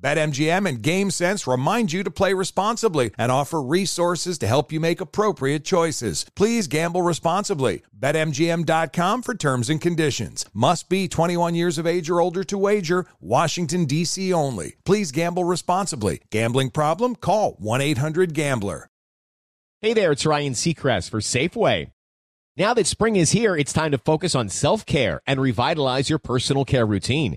BetMGM and GameSense remind you to play responsibly and offer resources to help you make appropriate choices. Please gamble responsibly. BetMGM.com for terms and conditions. Must be 21 years of age or older to wager. Washington, D.C. only. Please gamble responsibly. Gambling problem? Call 1 800 Gambler. Hey there, it's Ryan Seacrest for Safeway. Now that spring is here, it's time to focus on self care and revitalize your personal care routine.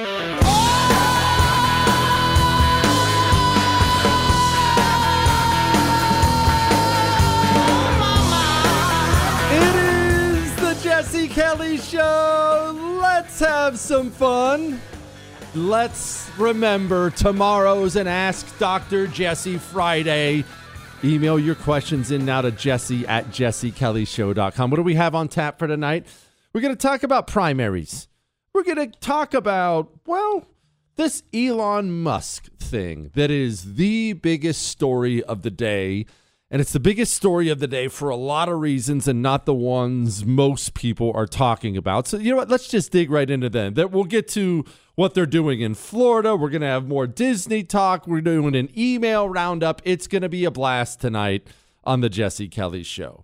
Kelly Show. Let's have some fun. Let's remember tomorrow's an Ask Dr. Jesse Friday. Email your questions in now to jesse at jessekellyshow.com. What do we have on tap for tonight? We're going to talk about primaries. We're going to talk about, well, this Elon Musk thing that is the biggest story of the day. And it's the biggest story of the day for a lot of reasons and not the ones most people are talking about. So, you know what? Let's just dig right into them. That we'll get to what they're doing in Florida. We're going to have more Disney talk. We're doing an email roundup. It's going to be a blast tonight on the Jesse Kelly show.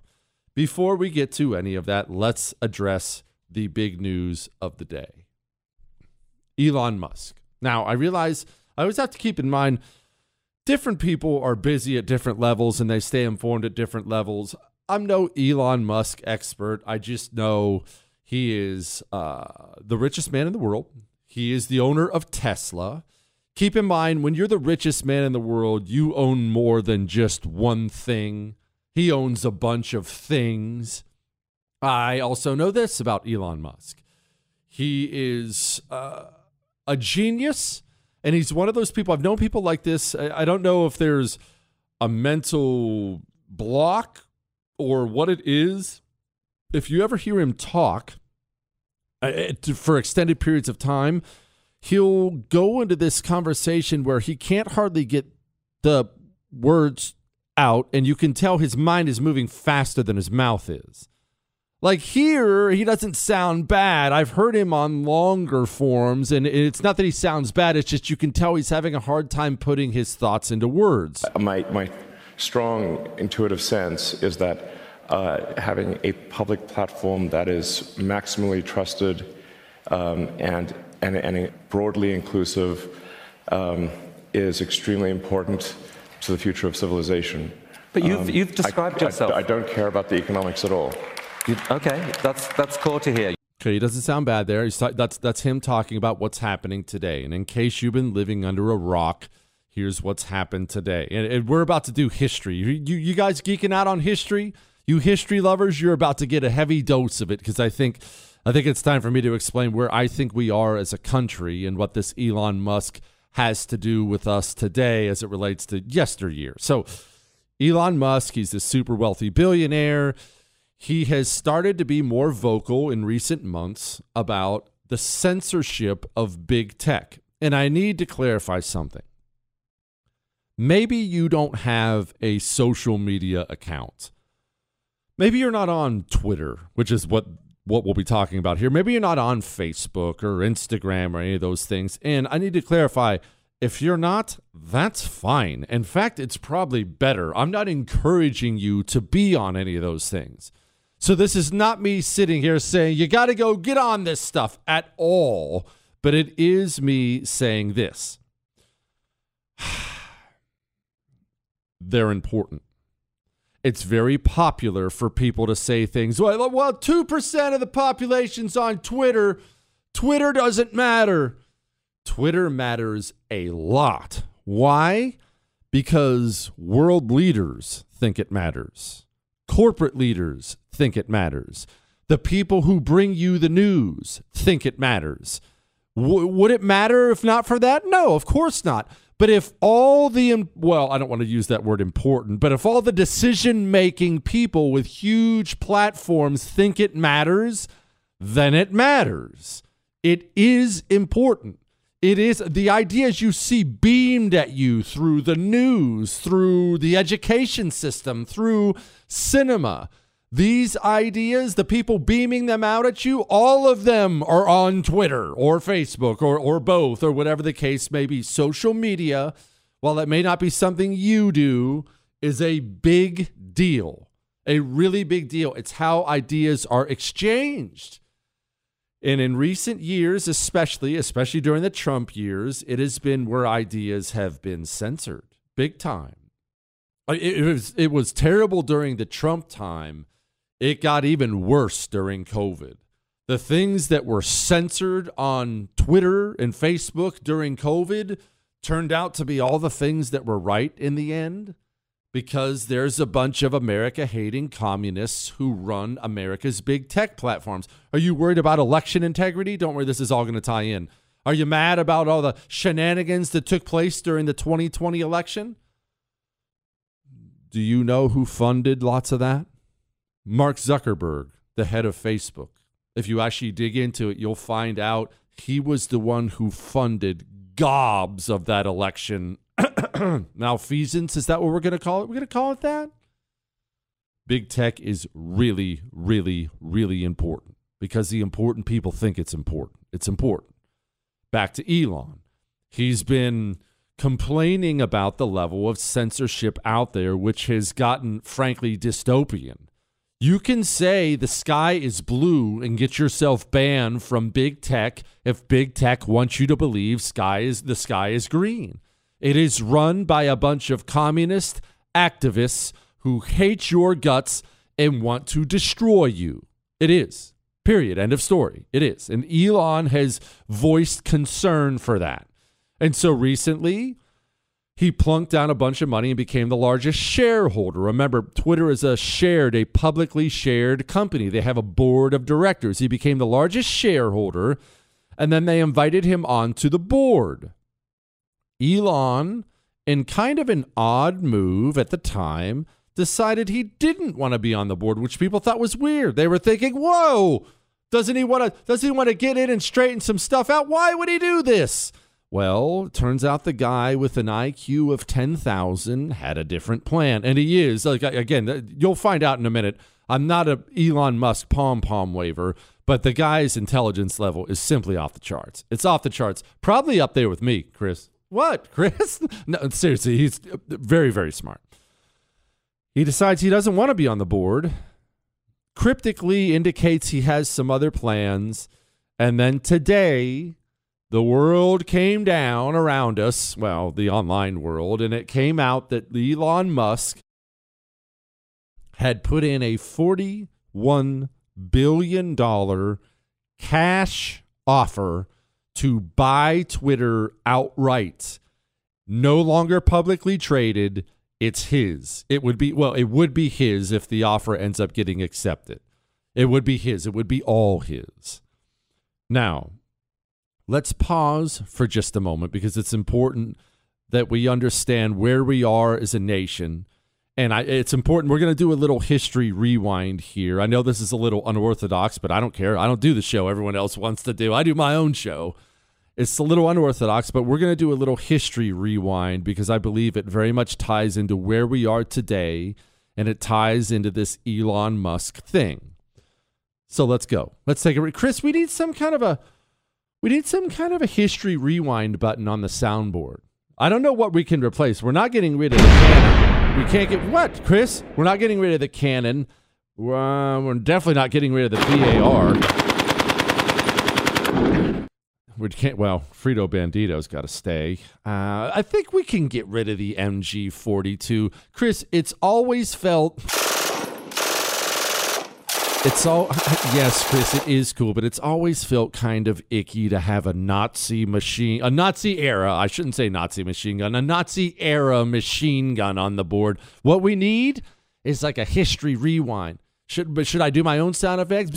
Before we get to any of that, let's address the big news of the day. Elon Musk. Now, I realize I always have to keep in mind different people are busy at different levels and they stay informed at different levels. I'm no Elon Musk expert. I just know he is uh, the richest man in the world. He is the owner of Tesla. Keep in mind, when you're the richest man in the world, you own more than just one thing. He owns a bunch of things. I also know this about Elon Musk. He is uh, a genius, and he's one of those people. I've known people like this. I, I don't know if there's a mental block or what it is. If you ever hear him talk uh, it- for extended periods of time, he'll go into this conversation where he can't hardly get the words out, and you can tell his mind is moving faster than his mouth is. Like here, he doesn't sound bad. I've heard him on longer forms, and it's not that he sounds bad. It's just you can tell he's having a hard time putting his thoughts into words. My, my strong intuitive sense is that uh, having a public platform that is maximally trusted um, and, and, and broadly inclusive um, is extremely important to the future of civilization. But you've- Um, you've described I- I- yourself- I don't care about the economics at all. Okay, that's that's cool to hear. Okay, he doesn't sound bad there. He's that's that's him talking about what's happening today. And in case you've been living under a rock, here's what's happened today. And, and we're about to do history. You, you you guys geeking out on history? You history lovers, you're about to get a heavy dose of it because I think I think it's time for me to explain where I think we are as a country and what this Elon Musk has to do with us today as it relates to yesteryear. So, Elon Musk, he's this super wealthy billionaire. He has started to be more vocal in recent months about the censorship of big tech. And I need to clarify something. Maybe you don't have a social media account. Maybe you're not on Twitter, which is what what we'll be talking about here. Maybe you're not on Facebook or Instagram or any of those things. And I need to clarify if you're not, that's fine. In fact, it's probably better. I'm not encouraging you to be on any of those things. So this is not me sitting here saying you got to go get on this stuff at all, but it is me saying this. They're important it's very popular for people to say things. Well, well, 2% of the population's on Twitter. Twitter doesn't matter. Twitter matters a lot. Why? Because world leaders think it matters. Corporate leaders think it matters. The people who bring you the news think it matters. W- would it matter if not for that? No, of course not. But if all the, well, I don't want to use that word important, but if all the decision making people with huge platforms think it matters, then it matters. It is important. It is the ideas you see beamed at you through the news, through the education system, through cinema these ideas, the people beaming them out at you, all of them are on Twitter or Facebook or, or both or whatever the case may be. Social media, while that may not be something you do, is a big deal, a really big deal. It's how ideas are exchanged. And in recent years, especially, especially during the Trump years, it has been where ideas have been censored big time. Uh, it, was, it was terrible during the Trump time it got even worse during COVID. The things that were censored on Twitter and Facebook during COVID turned out to be all the things that were right in the end because there's a bunch of America hating communists who run America's big tech platforms. Are you worried about election integrity? Don't worry, this is all going to tie in. Are you mad about all the shenanigans that took place during the 2020 election? Do you know who funded lots of that? Mark Zuckerberg, the head of Facebook. If you actually dig into it, you'll find out he was the one who funded gobs of that election malfeasance. Is that what we're going to call it? We're going to call it that? Big tech is really, really, really important because the important people think it's important. It's important. Back to Elon. He's been complaining about the level of censorship out there, which has gotten, frankly, dystopian. You can say the sky is blue and get yourself banned from big tech if big tech wants you to believe sky is the sky is green. It is run by a bunch of communist activists who hate your guts and want to destroy you. It is. Period. End of story. It is. And Elon has voiced concern for that. And so recently, he plunked down a bunch of money and became the largest shareholder. Remember, Twitter is a shared, a publicly shared company. They have a board of directors. He became the largest shareholder, and then they invited him onto the board. Elon, in kind of an odd move at the time, decided he didn't want to be on the board, which people thought was weird. They were thinking, "Whoa, doesn't he want to doesn't he want to get in and straighten some stuff out? Why would he do this?" Well, turns out the guy with an IQ of 10,000 had a different plan. And he is, like, again, you'll find out in a minute. I'm not a Elon Musk pom pom waver, but the guy's intelligence level is simply off the charts. It's off the charts. Probably up there with me, Chris. What, Chris? no, seriously, he's uh, very, very smart. He decides he doesn't want to be on the board, cryptically indicates he has some other plans. And then today, the world came down around us, well, the online world, and it came out that Elon Musk had put in a $41 billion cash offer to buy Twitter outright. No longer publicly traded. It's his. It would be, well, it would be his if the offer ends up getting accepted. It would be his. It would be all his. Now, let's pause for just a moment because it's important that we understand where we are as a nation. And I, it's important. We're going to do a little history rewind here. I know this is a little unorthodox, but I don't care. I don't do the show everyone else wants to do. I do my own show. It's a little unorthodox, but we're going to do a little history rewind because I believe it very much ties into where we are today and it ties into this Elon Musk thing. So let's go. Let's take it. Chris, we need some kind of a we need some kind of a history rewind button on the soundboard. I don't know what we can replace. We're not getting rid of the cannon. We can't get what, Chris? We're not getting rid of the cannon. Uh, we're definitely not getting rid of the VAR. We can't. Well, Frito Bandito's got to stay. Uh, I think we can get rid of the MG42. Chris, it's always felt. It's all yes, Chris. It is cool, but it's always felt kind of icky to have a Nazi machine, a Nazi era. I shouldn't say Nazi machine gun, a Nazi era machine gun on the board. What we need is like a history rewind. Should but should I do my own sound effects?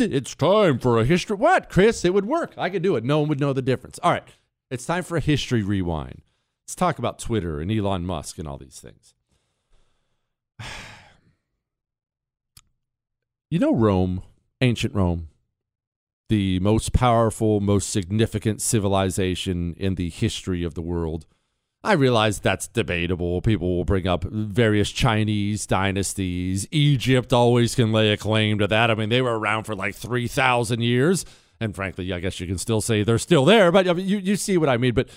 It's time for a history. What, Chris? It would work. I could do it. No one would know the difference. All right, it's time for a history rewind. Let's talk about Twitter and Elon Musk and all these things. You know Rome, ancient Rome, the most powerful, most significant civilization in the history of the world. I realize that's debatable. People will bring up various Chinese dynasties. Egypt always can lay a claim to that. I mean, they were around for like 3,000 years. And frankly, I guess you can still say they're still there, but you, you see what I mean. But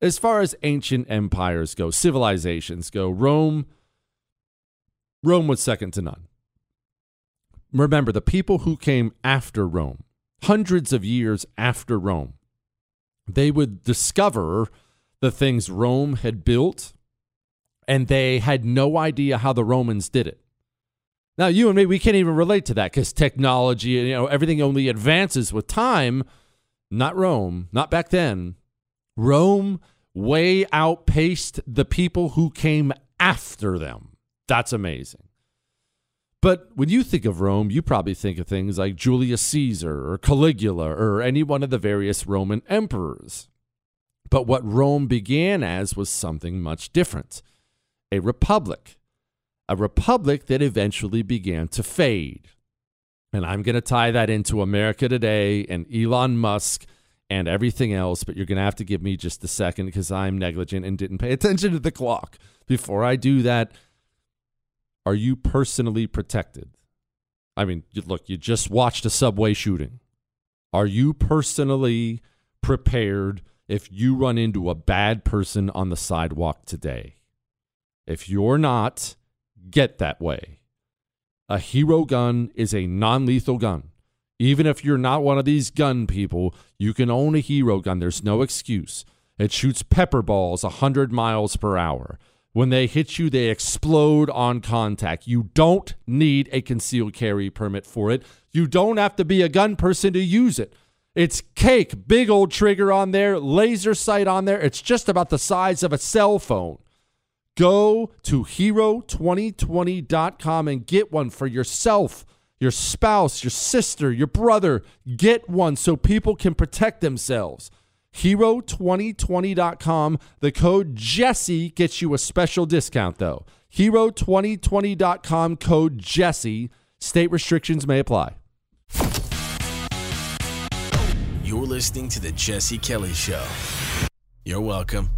as far as ancient empires go, civilizations go, Rome, Rome was second to none remember the people who came after Rome, hundreds of years after Rome, they would discover the things Rome had built, and they had no idea how the Romans did it. Now, you and me, we can't even relate to that because technology, you know, everything only advances with time. Not Rome, not back then. Rome way outpaced the people who came after them. That's amazing. But when you think of Rome, you probably think of things like Julius Caesar or Caligula or any one of the various Roman emperors. But what Rome began as was something much different a republic. A republic that eventually began to fade. And I'm going to tie that into America today and Elon Musk and everything else, but you're going to have to give me just a second because I'm negligent and didn't pay attention to the clock. Before I do that, are you personally protected? I mean, look, you just watched a subway shooting. Are you personally prepared if you run into a bad person on the sidewalk today? If you're not, get that way. A hero gun is a non lethal gun. Even if you're not one of these gun people, you can own a hero gun. There's no excuse. It shoots pepper balls 100 miles per hour. When they hit you, they explode on contact. You don't need a concealed carry permit for it. You don't have to be a gun person to use it. It's cake, big old trigger on there, laser sight on there. It's just about the size of a cell phone. Go to hero2020.com and get one for yourself, your spouse, your sister, your brother. Get one so people can protect themselves hero2020.com. The code Jesse gets you a special discount, though. Hero2020.com, code Jesse. State restrictions may apply. You're listening to The Jesse Kelly Show. You're welcome.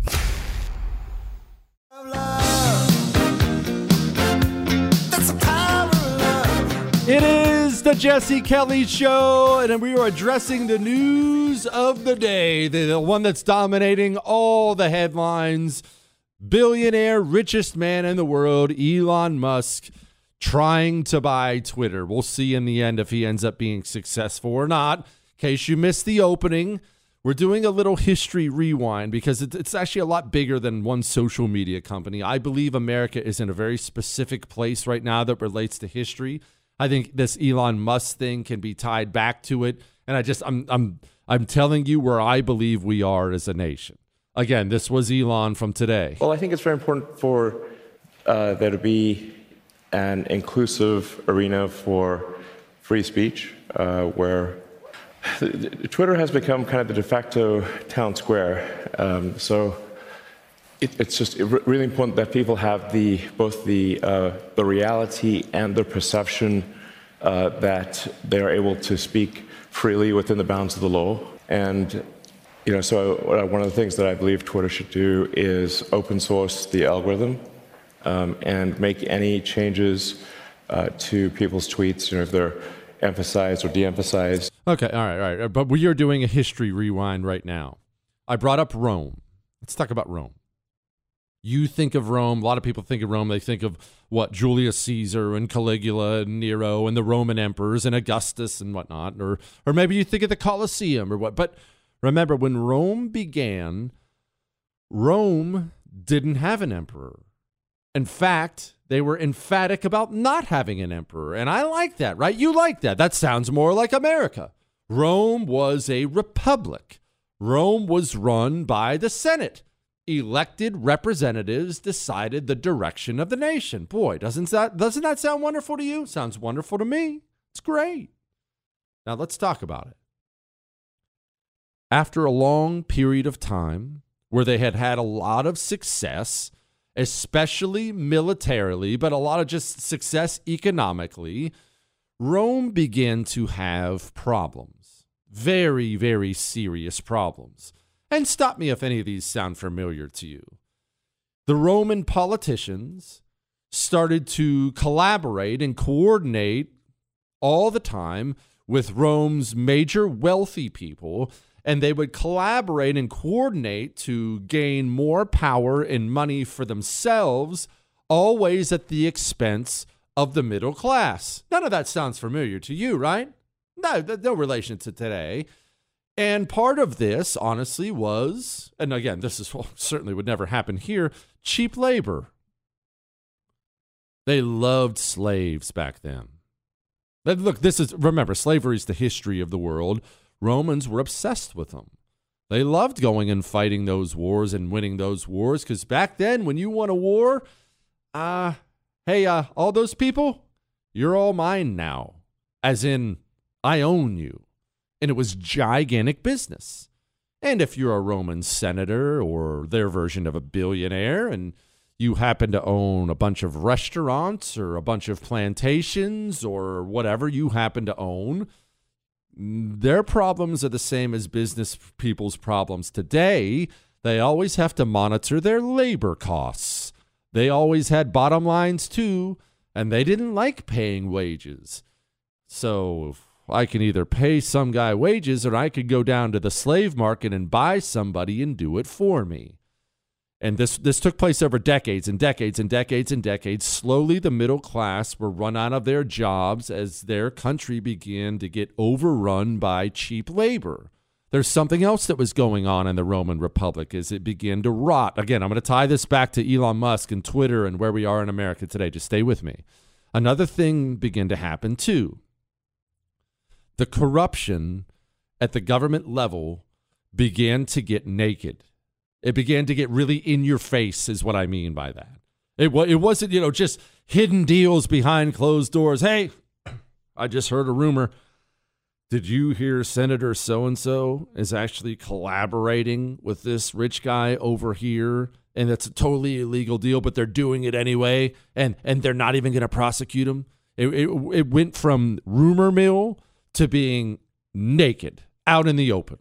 It is the Jesse Kelly Show, and we are addressing the news of the day, the one that's dominating all the headlines. Billionaire, richest man in the world, Elon Musk, trying to buy Twitter. We'll see in the end if he ends up being successful or not. Case you missed the opening, we're doing a little history rewind because it's actually a lot bigger than one social media company. I believe America is in a very specific place right now that relates to history. I think this Elon Musk thing can be tied back to it. And I just I'm I'm I'm telling you where I believe we are as a nation. Again, this was Elon from today. Well, I think it's very important for uh, there to be an inclusive arena for free speech, uh, where Twitter has become kind of the de facto town square. Um, so it, it's just really important that people have the both the uh, the reality and the perception uh, that they are able to speak freely within the bounds of the law. And you know, so uh, one of the things that I believe Twitter should do is open source the algorithm um, and make any changes uh, to people's tweets. You know, if they're emphasized or de-emphasized. Okay, all right, all right. But we are doing a history rewind right now. I brought up Rome. Let's talk about Rome. You think of Rome, a lot of people think of Rome, they think of what, Julius Caesar and Caligula and Nero and the Roman emperors and Augustus and whatnot. Or, or maybe you think of the Colosseum or what. But remember, when Rome began, Rome didn't have an emperor. In fact, they were emphatic about not having an emperor. And I like that, right? You like that. That sounds more like America. Rome was a republic, Rome was run by the Senate elected representatives decided the direction of the nation. Boy, doesn't that doesn't that sound wonderful to you? Sounds wonderful to me. It's great. Now let's talk about it. After a long period of time where they had had a lot of success, especially militarily, but a lot of just success economically, Rome began to have problems. Very, very serious problems. And stop me if any of these sound familiar to you. The Roman politicians started to collaborate and coordinate all the time with Rome's major wealthy people, and they would collaborate and coordinate to gain more power and money for themselves, always at the expense of the middle class. None of that sounds familiar to you, right? No, no relation to today. And part of this, honestly, was, and again, this is well, certainly would never happen here cheap labor. They loved slaves back then. Look, this is, remember, slavery is the history of the world. Romans were obsessed with them. They loved going and fighting those wars and winning those wars because back then, when you won a war, uh, hey, uh, all those people, you're all mine now. As in, I own you and it was gigantic business. And if you're a Roman senator or their version of a billionaire and you happen to own a bunch of restaurants or a bunch of plantations or whatever you happen to own, their problems are the same as business people's problems today. They always have to monitor their labor costs. They always had bottom lines too, and they didn't like paying wages. So I can either pay some guy wages or I could go down to the slave market and buy somebody and do it for me. And this, this took place over decades and decades and decades and decades. Slowly, the middle class were run out of their jobs as their country began to get overrun by cheap labor. There's something else that was going on in the Roman Republic as it began to rot. Again, I'm going to tie this back to Elon Musk and Twitter and where we are in America today. Just stay with me. Another thing began to happen too the corruption at the government level began to get naked. It began to get really in your face, is what I mean by that. It, it wasn't, you know, just hidden deals behind closed doors. Hey, I just heard a rumor. Did you hear Senator so and so is actually collaborating with this rich guy over here? And it's a totally illegal deal, but they're doing it anyway, and, and they're not even going to prosecute him. It, it, it went from rumor mill to being naked out in the open.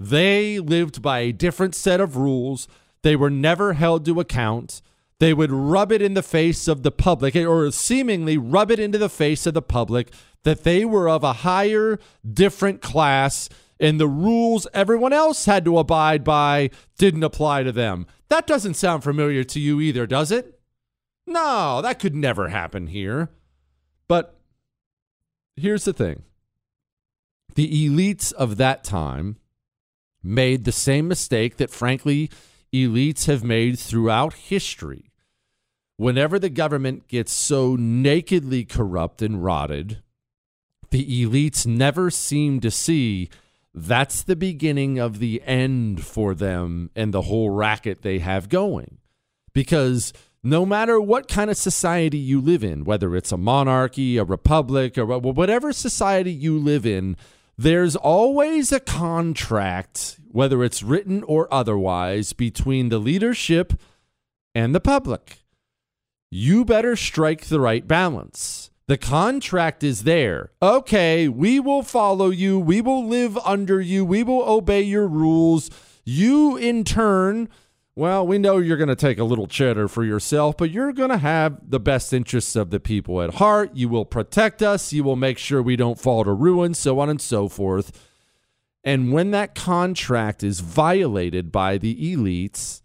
They lived by a different set of rules. They were never held to account. They would rub it in the face of the public, or seemingly rub it into the face of the public, that they were of a higher, different class, and the rules everyone else had to abide by didn't apply to them. That doesn't sound familiar to you either, does it? No, that could never happen here. But here's the thing the elites of that time made the same mistake that, frankly, elites have made throughout history. Whenever the government gets so nakedly corrupt and rotted the elites never seem to see that's the beginning of the end for them and the whole racket they have going. Because no matter what kind of society you live in, whether it's a monarchy, a republic, or whatever society you live in, there's always a contract, whether it's written or otherwise, between the leadership and the public. You better strike the right balance. The contract is there. Okay, we will follow you. We will live under you. We will obey your rules. You, in turn, well, we know you're going to take a little cheddar for yourself, but you're going to have the best interests of the people at heart. You will protect us. You will make sure we don't fall to ruin, so on and so forth. And when that contract is violated by the elites,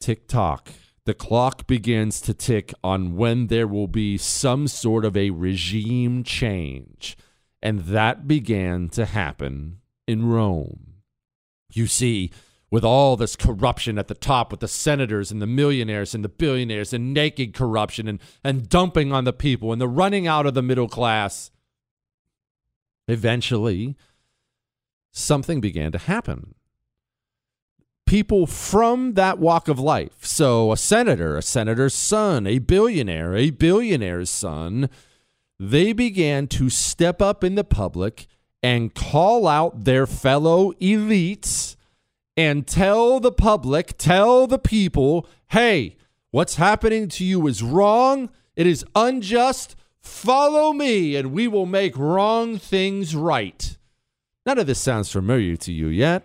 tick tock the clock begins to tick on when there will be some sort of a regime change. And that began to happen in Rome. You see, with all this corruption at the top, with the senators and the millionaires and the billionaires and naked corruption and, and dumping on the people and the running out of the middle class, eventually something began to happen people from that walk of life. So, a senator, a senator's son, a billionaire, a billionaire's son, they began to step up in the public and call out their fellow elites and tell the public, tell the people, hey, what's happening to you is wrong. It is unjust. Follow me, and we will make wrong things right. None of this sounds familiar to you yet.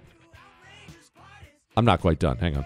I'm not quite done. Hang on.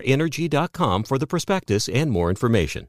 LabradorEnergy.com for the prospectus and more information.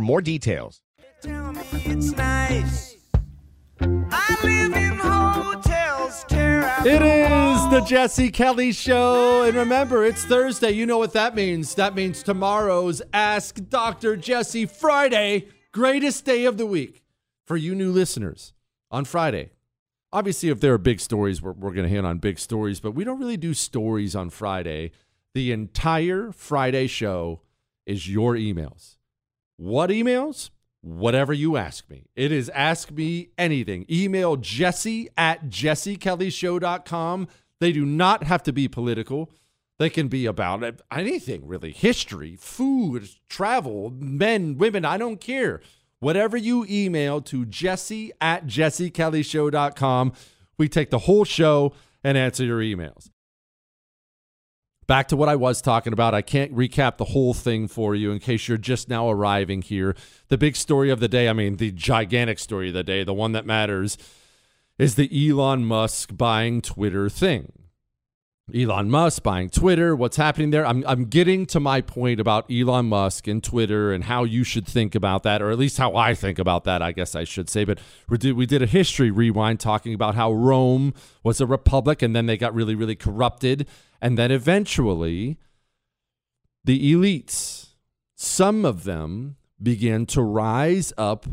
more details. It is the Jesse Kelly Show. And remember, it's Thursday. You know what that means. That means tomorrow's Ask Dr. Jesse Friday, greatest day of the week for you new listeners on Friday. Obviously, if there are big stories, we're, we're going to hit on big stories, but we don't really do stories on Friday. The entire Friday show is your emails. What emails? Whatever you ask me. It is ask me anything. Email jesse at jessekellyshow.com. They do not have to be political. They can be about anything, really. History, food, travel, men, women, I don't care. Whatever you email to jesse at jessekellyshow.com, we take the whole show and answer your emails back to what I was talking about. I can't recap the whole thing for you in case you're just now arriving here. The big story of the day, I mean, the gigantic story of the day, the one that matters, is the Elon Musk buying Twitter thing. Elon Musk buying Twitter, what's happening there? I'm, I'm getting to my point about Elon Musk and Twitter and how you should think about that, or at least how I think about that, I guess I should say. But we did, we did a history rewind talking about how Rome was a republic and then they got really, really corrupted and then eventually, the elites, some of them began to rise up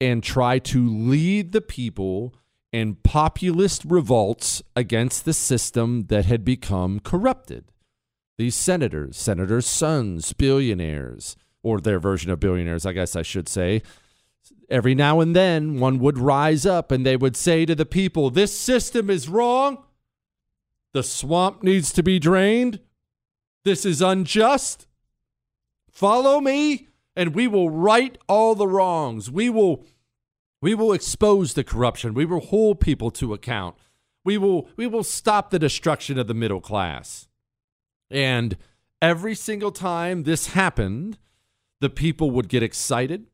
and try to lead the people in populist revolts against the system that had become corrupted. These senators, senators' sons, billionaires, or their version of billionaires, I guess I should say, every now and then one would rise up and they would say to the people, This system is wrong. The swamp needs to be drained. This is unjust. Follow me, and we will right all the wrongs. We will we will expose the corruption. We will hold people to account. We will we will stop the destruction of the middle class. And every single time this happened, the people would get excited.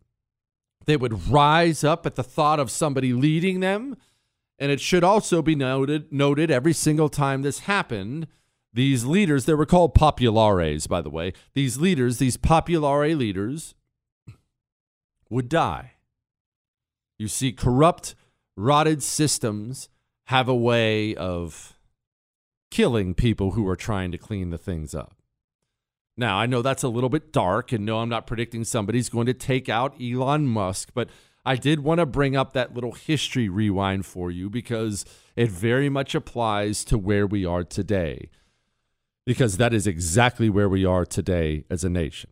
They would rise up at the thought of somebody leading them and it should also be noted noted every single time this happened, these leaders, they were called populares, by the way. These leaders, these populare leaders, would die. You see, corrupt, rotted systems have a way of killing people who are trying to clean the things up. Now, I know that's a little bit dark, and no, I'm not predicting somebody's going to take out Elon Musk, but I did want to bring up that little history rewind for you because it very much applies to where we are today. Because that is exactly where we are today as a nation.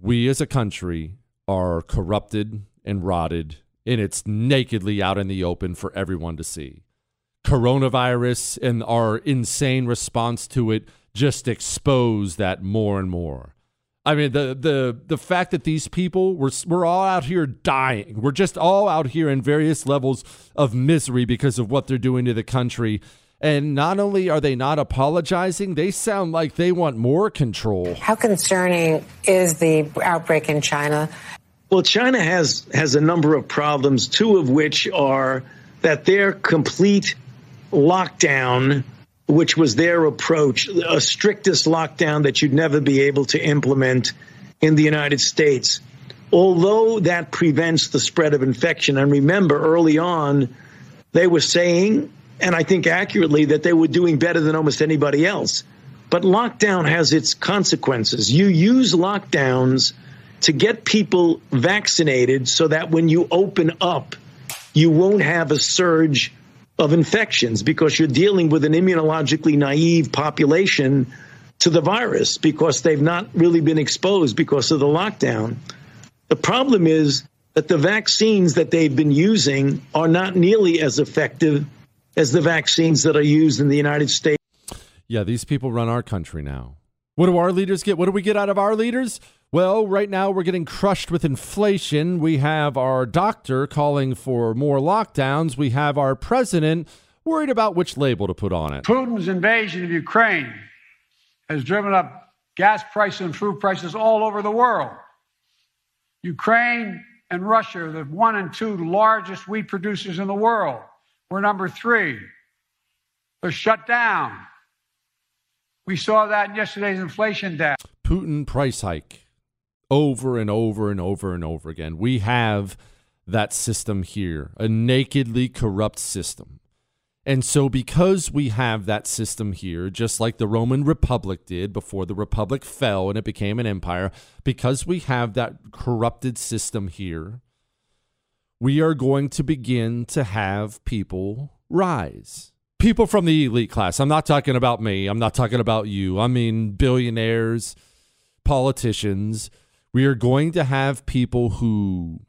We as a country are corrupted and rotted, and it's nakedly out in the open for everyone to see. Coronavirus and our insane response to it just expose that more and more. I mean, the the the fact that these people we're we're all out here dying. We're just all out here in various levels of misery because of what they're doing to the country. And not only are they not apologizing, they sound like they want more control. How concerning is the outbreak in China? Well, China has has a number of problems, two of which are that their complete lockdown which was their approach, a strictest lockdown that you'd never be able to implement in the United States. Although that prevents the spread of infection, and remember early on, they were saying, and I think accurately, that they were doing better than almost anybody else. But lockdown has its consequences. You use lockdowns to get people vaccinated so that when you open up, you won't have a surge of infections because you're dealing with an immunologically naive population to the virus because they've not really been exposed because of the lockdown. The problem is that the vaccines that they've been using are not nearly as effective as the vaccines that are used in the United States. Yeah, these people run our country now. What do our leaders get? What do we get out of our leaders? Well, right now we're getting crushed with inflation. We have our doctor calling for more lockdowns. We have our president worried about which label to put on it. Putin's invasion of Ukraine has driven up gas prices and food prices all over the world. Ukraine and Russia are the one and two largest wheat producers in the world. We're number three. They're shut down. We saw that in yesterday's inflation data. Putin price hike over and over and over and over again. We have that system here, a nakedly corrupt system. And so, because we have that system here, just like the Roman Republic did before the Republic fell and it became an empire, because we have that corrupted system here, we are going to begin to have people rise. People from the elite class. I'm not talking about me. I'm not talking about you. I mean, billionaires, politicians. We are going to have people who,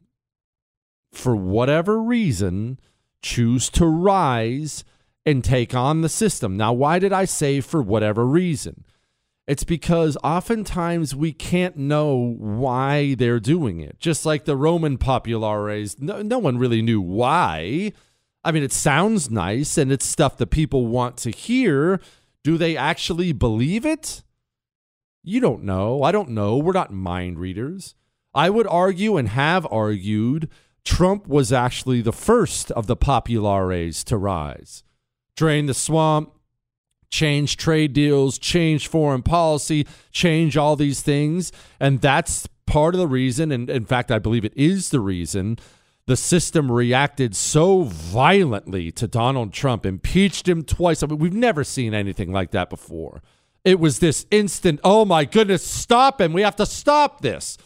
for whatever reason, choose to rise and take on the system. Now, why did I say for whatever reason? It's because oftentimes we can't know why they're doing it. Just like the Roman populares, no, no one really knew why. I mean, it sounds nice and it's stuff that people want to hear. Do they actually believe it? You don't know. I don't know. We're not mind readers. I would argue and have argued Trump was actually the first of the populares to rise. Drain the swamp, change trade deals, change foreign policy, change all these things. And that's part of the reason. And in fact, I believe it is the reason the system reacted so violently to Donald Trump, impeached him twice. I mean, we've never seen anything like that before. It was this instant, oh my goodness, stop him. We have to stop this.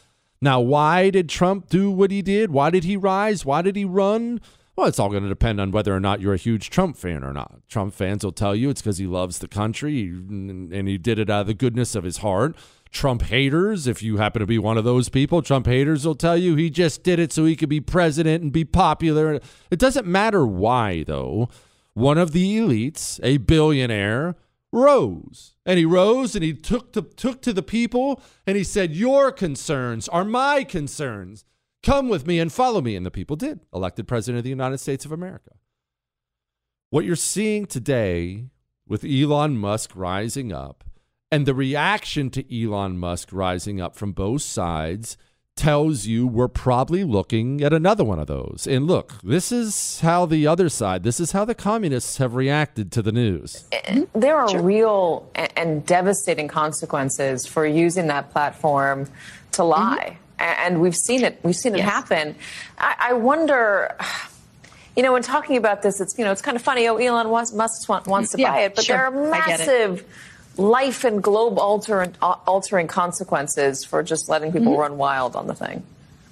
Now, why did Trump do what he did? Why did he rise? Why did he run? Well, it's all going to depend on whether or not you're a huge Trump fan or not. Trump fans will tell you it's because he loves the country and he did it out of the goodness of his heart. Trump haters, if you happen to be one of those people, Trump haters will tell you he just did it so he could be president and be popular. It doesn't matter why, though. One of the elites, a billionaire, rose. And he rose and he took to, took to the people and he said, Your concerns are my concerns. Come with me and follow me. And the people did, elected president of the United States of America. What you're seeing today with Elon Musk rising up and the reaction to Elon Musk rising up from both sides tells you we're probably looking at another one of those. And look, this is how the other side, this is how the communists have reacted to the news. There are sure. real and devastating consequences for using that platform to lie. Mm-hmm. And we've seen it. We've seen it yes. happen. I, I wonder you know, when talking about this, it's you know, it's kind of funny. Oh, Elon Musk wants to yeah, buy it, but sure. there are massive life and globe altering, altering consequences for just letting people mm-hmm. run wild on the thing.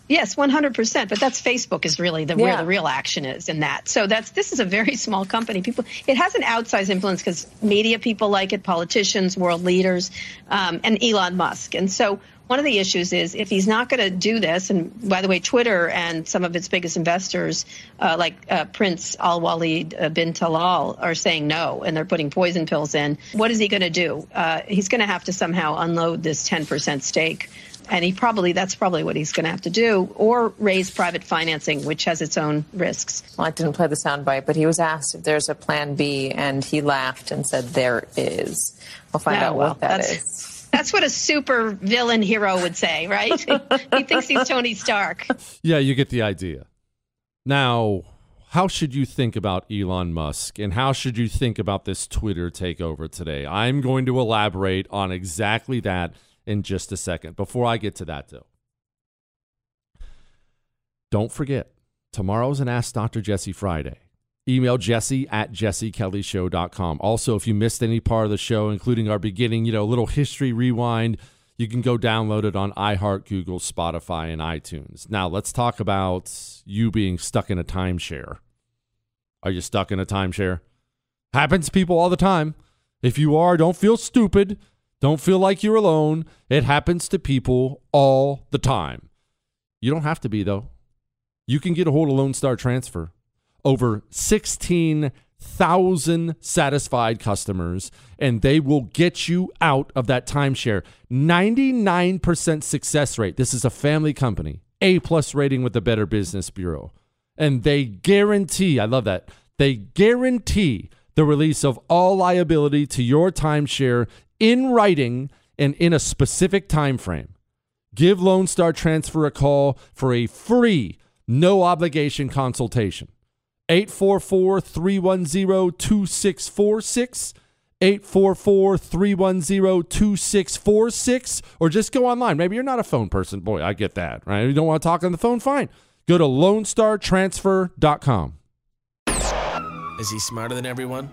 Yes, 100%. But that's Facebook is really the, yeah. where the real action is in that. So that's this is a very small company. People, it has an outsized influence because media people like it, politicians, world leaders, um, and Elon Musk. And so one of the issues is if he's not going to do this, and by the way, Twitter and some of its biggest investors, uh, like uh, Prince Al Walid uh, bin Talal, are saying no, and they're putting poison pills in. What is he going to do? Uh, he's going to have to somehow unload this 10% stake. And he probably, that's probably what he's going to have to do, or raise private financing, which has its own risks. Well, I didn't play the soundbite, but he was asked if there's a plan B, and he laughed and said, There is. We'll find yeah, out well, what that is. That's what a super villain hero would say, right? he thinks he's Tony Stark. Yeah, you get the idea. Now, how should you think about Elon Musk and how should you think about this Twitter takeover today? I'm going to elaborate on exactly that in just a second. Before I get to that, though, don't forget tomorrow's an Ask Dr. Jesse Friday. Email jesse at jessekellyshow.com. Also, if you missed any part of the show, including our beginning, you know, little history rewind, you can go download it on iHeart, Google, Spotify, and iTunes. Now, let's talk about you being stuck in a timeshare. Are you stuck in a timeshare? Happens to people all the time. If you are, don't feel stupid. Don't feel like you're alone. It happens to people all the time. You don't have to be, though. You can get a hold of Lone Star Transfer. Over 16,000 satisfied customers, and they will get you out of that timeshare. 99% success rate. This is a family company. A plus rating with the Better Business Bureau. And they guarantee, I love that, they guarantee the release of all liability to your timeshare in writing and in a specific time frame. Give Lone Star Transfer a call for a free, no obligation consultation. 844 310 2646. 844 310 2646. Or just go online. Maybe you're not a phone person. Boy, I get that, right? You don't want to talk on the phone? Fine. Go to LoneStarTransfer.com. Is he smarter than everyone?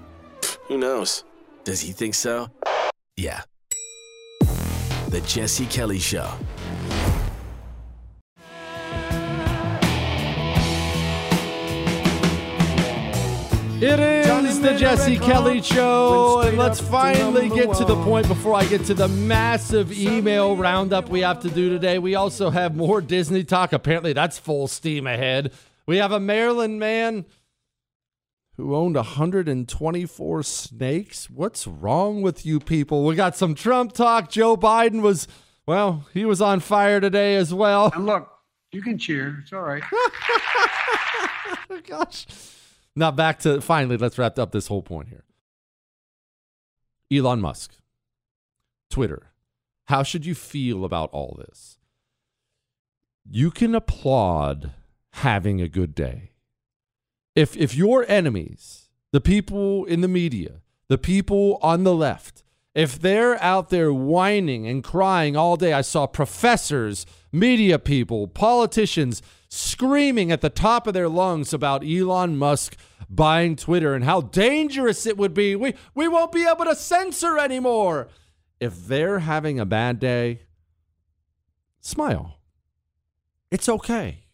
Who knows? Does he think so? Yeah. The Jesse Kelly Show. It is the Jesse Kelly Show, and let's finally get to the point before I get to the massive email roundup we have to do today. We also have more Disney talk. Apparently, that's full steam ahead. We have a Maryland man who owned 124 snakes. What's wrong with you people? We got some Trump talk. Joe Biden was, well, he was on fire today as well. And look, you can cheer. It's all right. Gosh. Now back to finally, let's wrap up this whole point here. Elon Musk, Twitter. How should you feel about all this? You can applaud having a good day. If if your enemies, the people in the media, the people on the left, if they're out there whining and crying all day, I saw professors, media people, politicians screaming at the top of their lungs about Elon Musk buying Twitter and how dangerous it would be. We we won't be able to censor anymore. If they're having a bad day, smile. It's okay.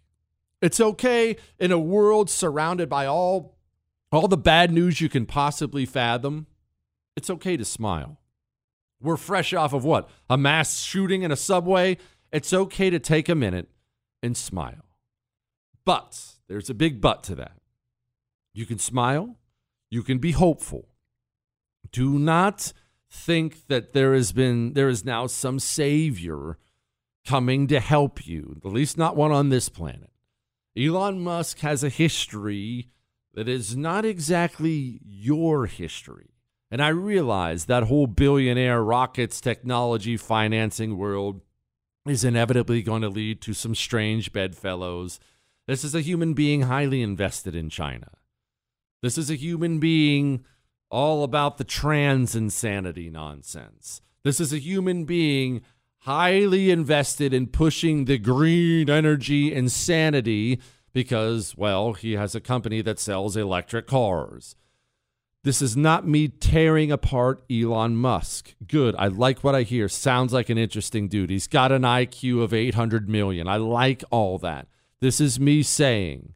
It's okay in a world surrounded by all all the bad news you can possibly fathom. It's okay to smile. We're fresh off of what? A mass shooting in a subway. It's okay to take a minute and smile. But there's a big but to that. You can smile, you can be hopeful. Do not think that there has been there is now some savior coming to help you, at least not one on this planet. Elon Musk has a history that is not exactly your history. And I realize that whole billionaire rockets technology financing world is inevitably going to lead to some strange bedfellows. This is a human being highly invested in China. This is a human being all about the trans insanity nonsense. This is a human being highly invested in pushing the green energy insanity because, well, he has a company that sells electric cars. This is not me tearing apart Elon Musk. Good. I like what I hear. Sounds like an interesting dude. He's got an IQ of 800 million. I like all that. This is me saying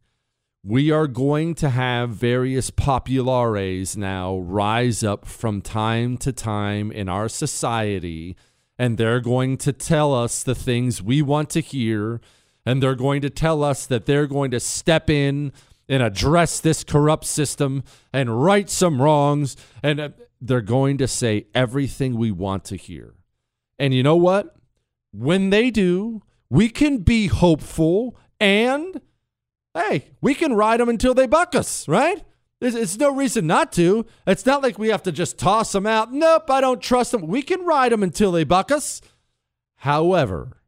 we are going to have various populares now rise up from time to time in our society, and they're going to tell us the things we want to hear, and they're going to tell us that they're going to step in and address this corrupt system and right some wrongs, and uh, they're going to say everything we want to hear. And you know what? When they do, we can be hopeful and hey, we can ride them until they buck us, right? It's, it's no reason not to. It's not like we have to just toss them out. Nope, I don't trust them. We can ride them until they buck us. However,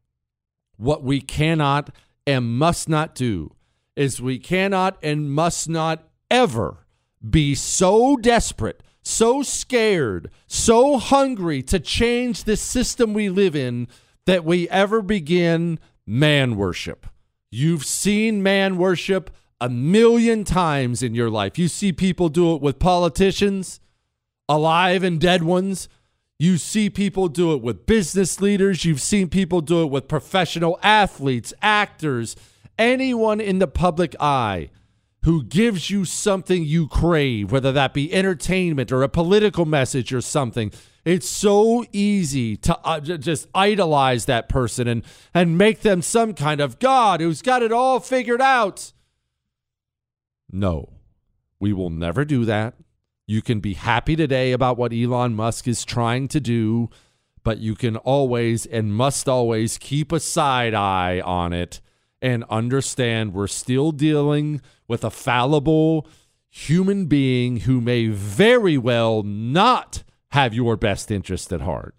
what we cannot and must not do is we cannot and must not ever be so desperate, so scared, so hungry to change this system we live in that we ever begin man worship. You've seen man worship a million times in your life. You see people do it with politicians, alive and dead ones. You see people do it with business leaders. You've seen people do it with professional athletes, actors, anyone in the public eye who gives you something you crave, whether that be entertainment or a political message or something. It's so easy to uh, just idolize that person and and make them some kind of god who's got it all figured out. No. We will never do that. You can be happy today about what Elon Musk is trying to do, but you can always and must always keep a side eye on it and understand we're still dealing with a fallible human being who may very well not have your best interest at heart.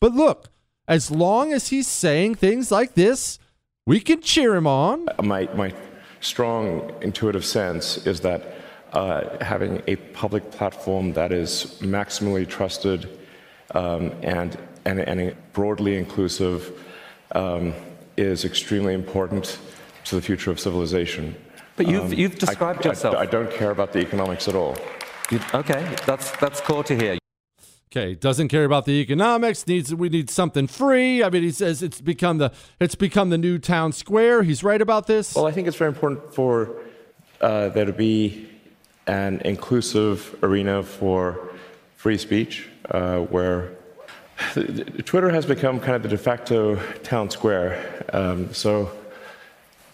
But look, as long as he's saying things like this, we can cheer him on. My, my strong intuitive sense is that uh, having a public platform that is maximally trusted um, and, and, and, broadly inclusive um, is extremely important to the future of civilization. But you've, um, you've described I, yourself. I, I, don't care about the economics at all. You, okay, that's, that's cool to hear. Okay, doesn't care about the economics. Needs we need something free. I mean, he says it's become the it's become the new town square. He's right about this. Well, I think it's very important for uh, there to be an inclusive arena for free speech, uh, where Twitter has become kind of the de facto town square. Um, so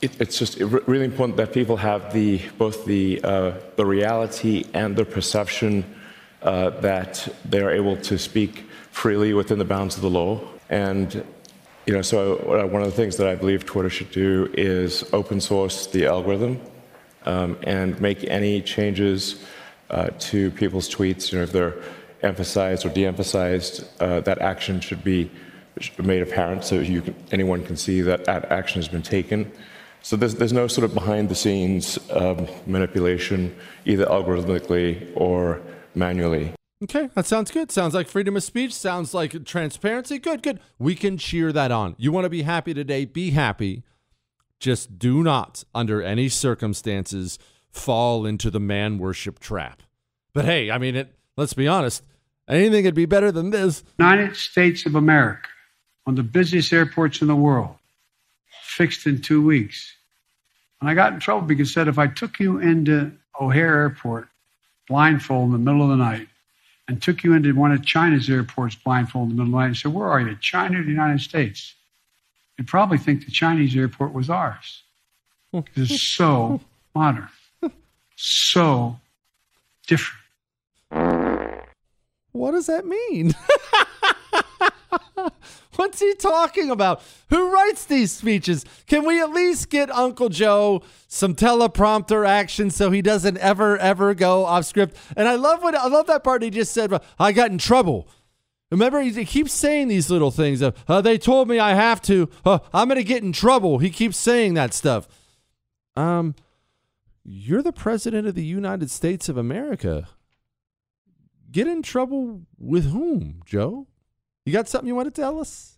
it, it's just really important that people have the both the uh, the reality and the perception uh, that they are able to speak freely within the bounds of the law. And you know, so uh, one of the things that I believe Twitter should do is open source the algorithm um, and make any changes uh, to people's tweets. You know, if they're emphasized or de-emphasized, uh, that action should be made apparent so can, anyone can see that that action has been taken. So there's, there's no sort of behind the scenes um, manipulation, either algorithmically or manually. Okay, that sounds good. Sounds like freedom of speech. Sounds like transparency. Good, good. We can cheer that on. You want to be happy today? Be happy. Just do not, under any circumstances, fall into the man worship trap. But hey, I mean, it, let's be honest. Anything could be better than this. United States of America, one of the busiest airports in the world, fixed in two weeks. And I got in trouble because I said if I took you into O'Hare Airport blindfold in the middle of the night and took you into one of China's airports blindfold in the middle of the night and said, Where are you? China or the United States? You'd probably think the Chinese airport was ours. Hmm. It's so modern, so different. What does that mean? What's he talking about? Who writes these speeches? Can we at least get Uncle Joe some teleprompter action so he doesn't ever ever go off script? And I love what I love that part he just said. I got in trouble. Remember, he keeps saying these little things. Of, uh, they told me I have to. Uh, I'm going to get in trouble. He keeps saying that stuff. Um, you're the president of the United States of America. Get in trouble with whom, Joe? You got something you want to tell us?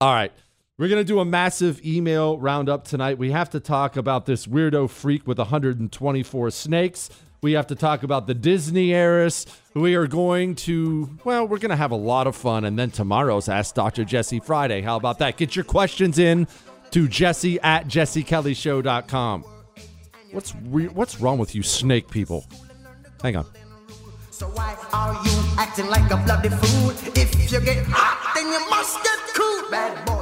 All right. We're going to do a massive email roundup tonight. We have to talk about this weirdo freak with 124 snakes. We have to talk about the Disney heiress. We are going to, well, we're going to have a lot of fun. And then tomorrow's Ask Dr. Jesse Friday. How about that? Get your questions in to jesse at jessekellyshow.com. What's, re- what's wrong with you snake people? Hang on. So why are you acting like a bloody fool? If you get hot, then you must get cool. Bad bad.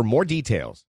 more details.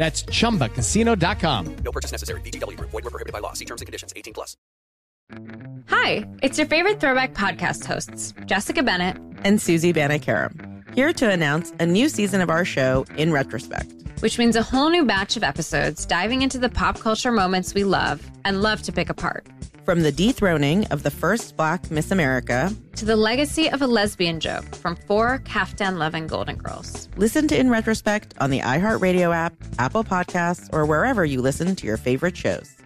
That's chumbacasino.com. No purchase necessary. VGW Group. Void were prohibited by law. See terms and conditions. 18 plus. Hi, it's your favorite throwback podcast hosts, Jessica Bennett and Susie Banikarim, here to announce a new season of our show, In Retrospect. Which means a whole new batch of episodes diving into the pop culture moments we love and love to pick apart. From the dethroning of the first black Miss America to the legacy of a lesbian joke from four Kaftan loving Golden Girls. Listen to In Retrospect on the iHeartRadio app, Apple Podcasts, or wherever you listen to your favorite shows.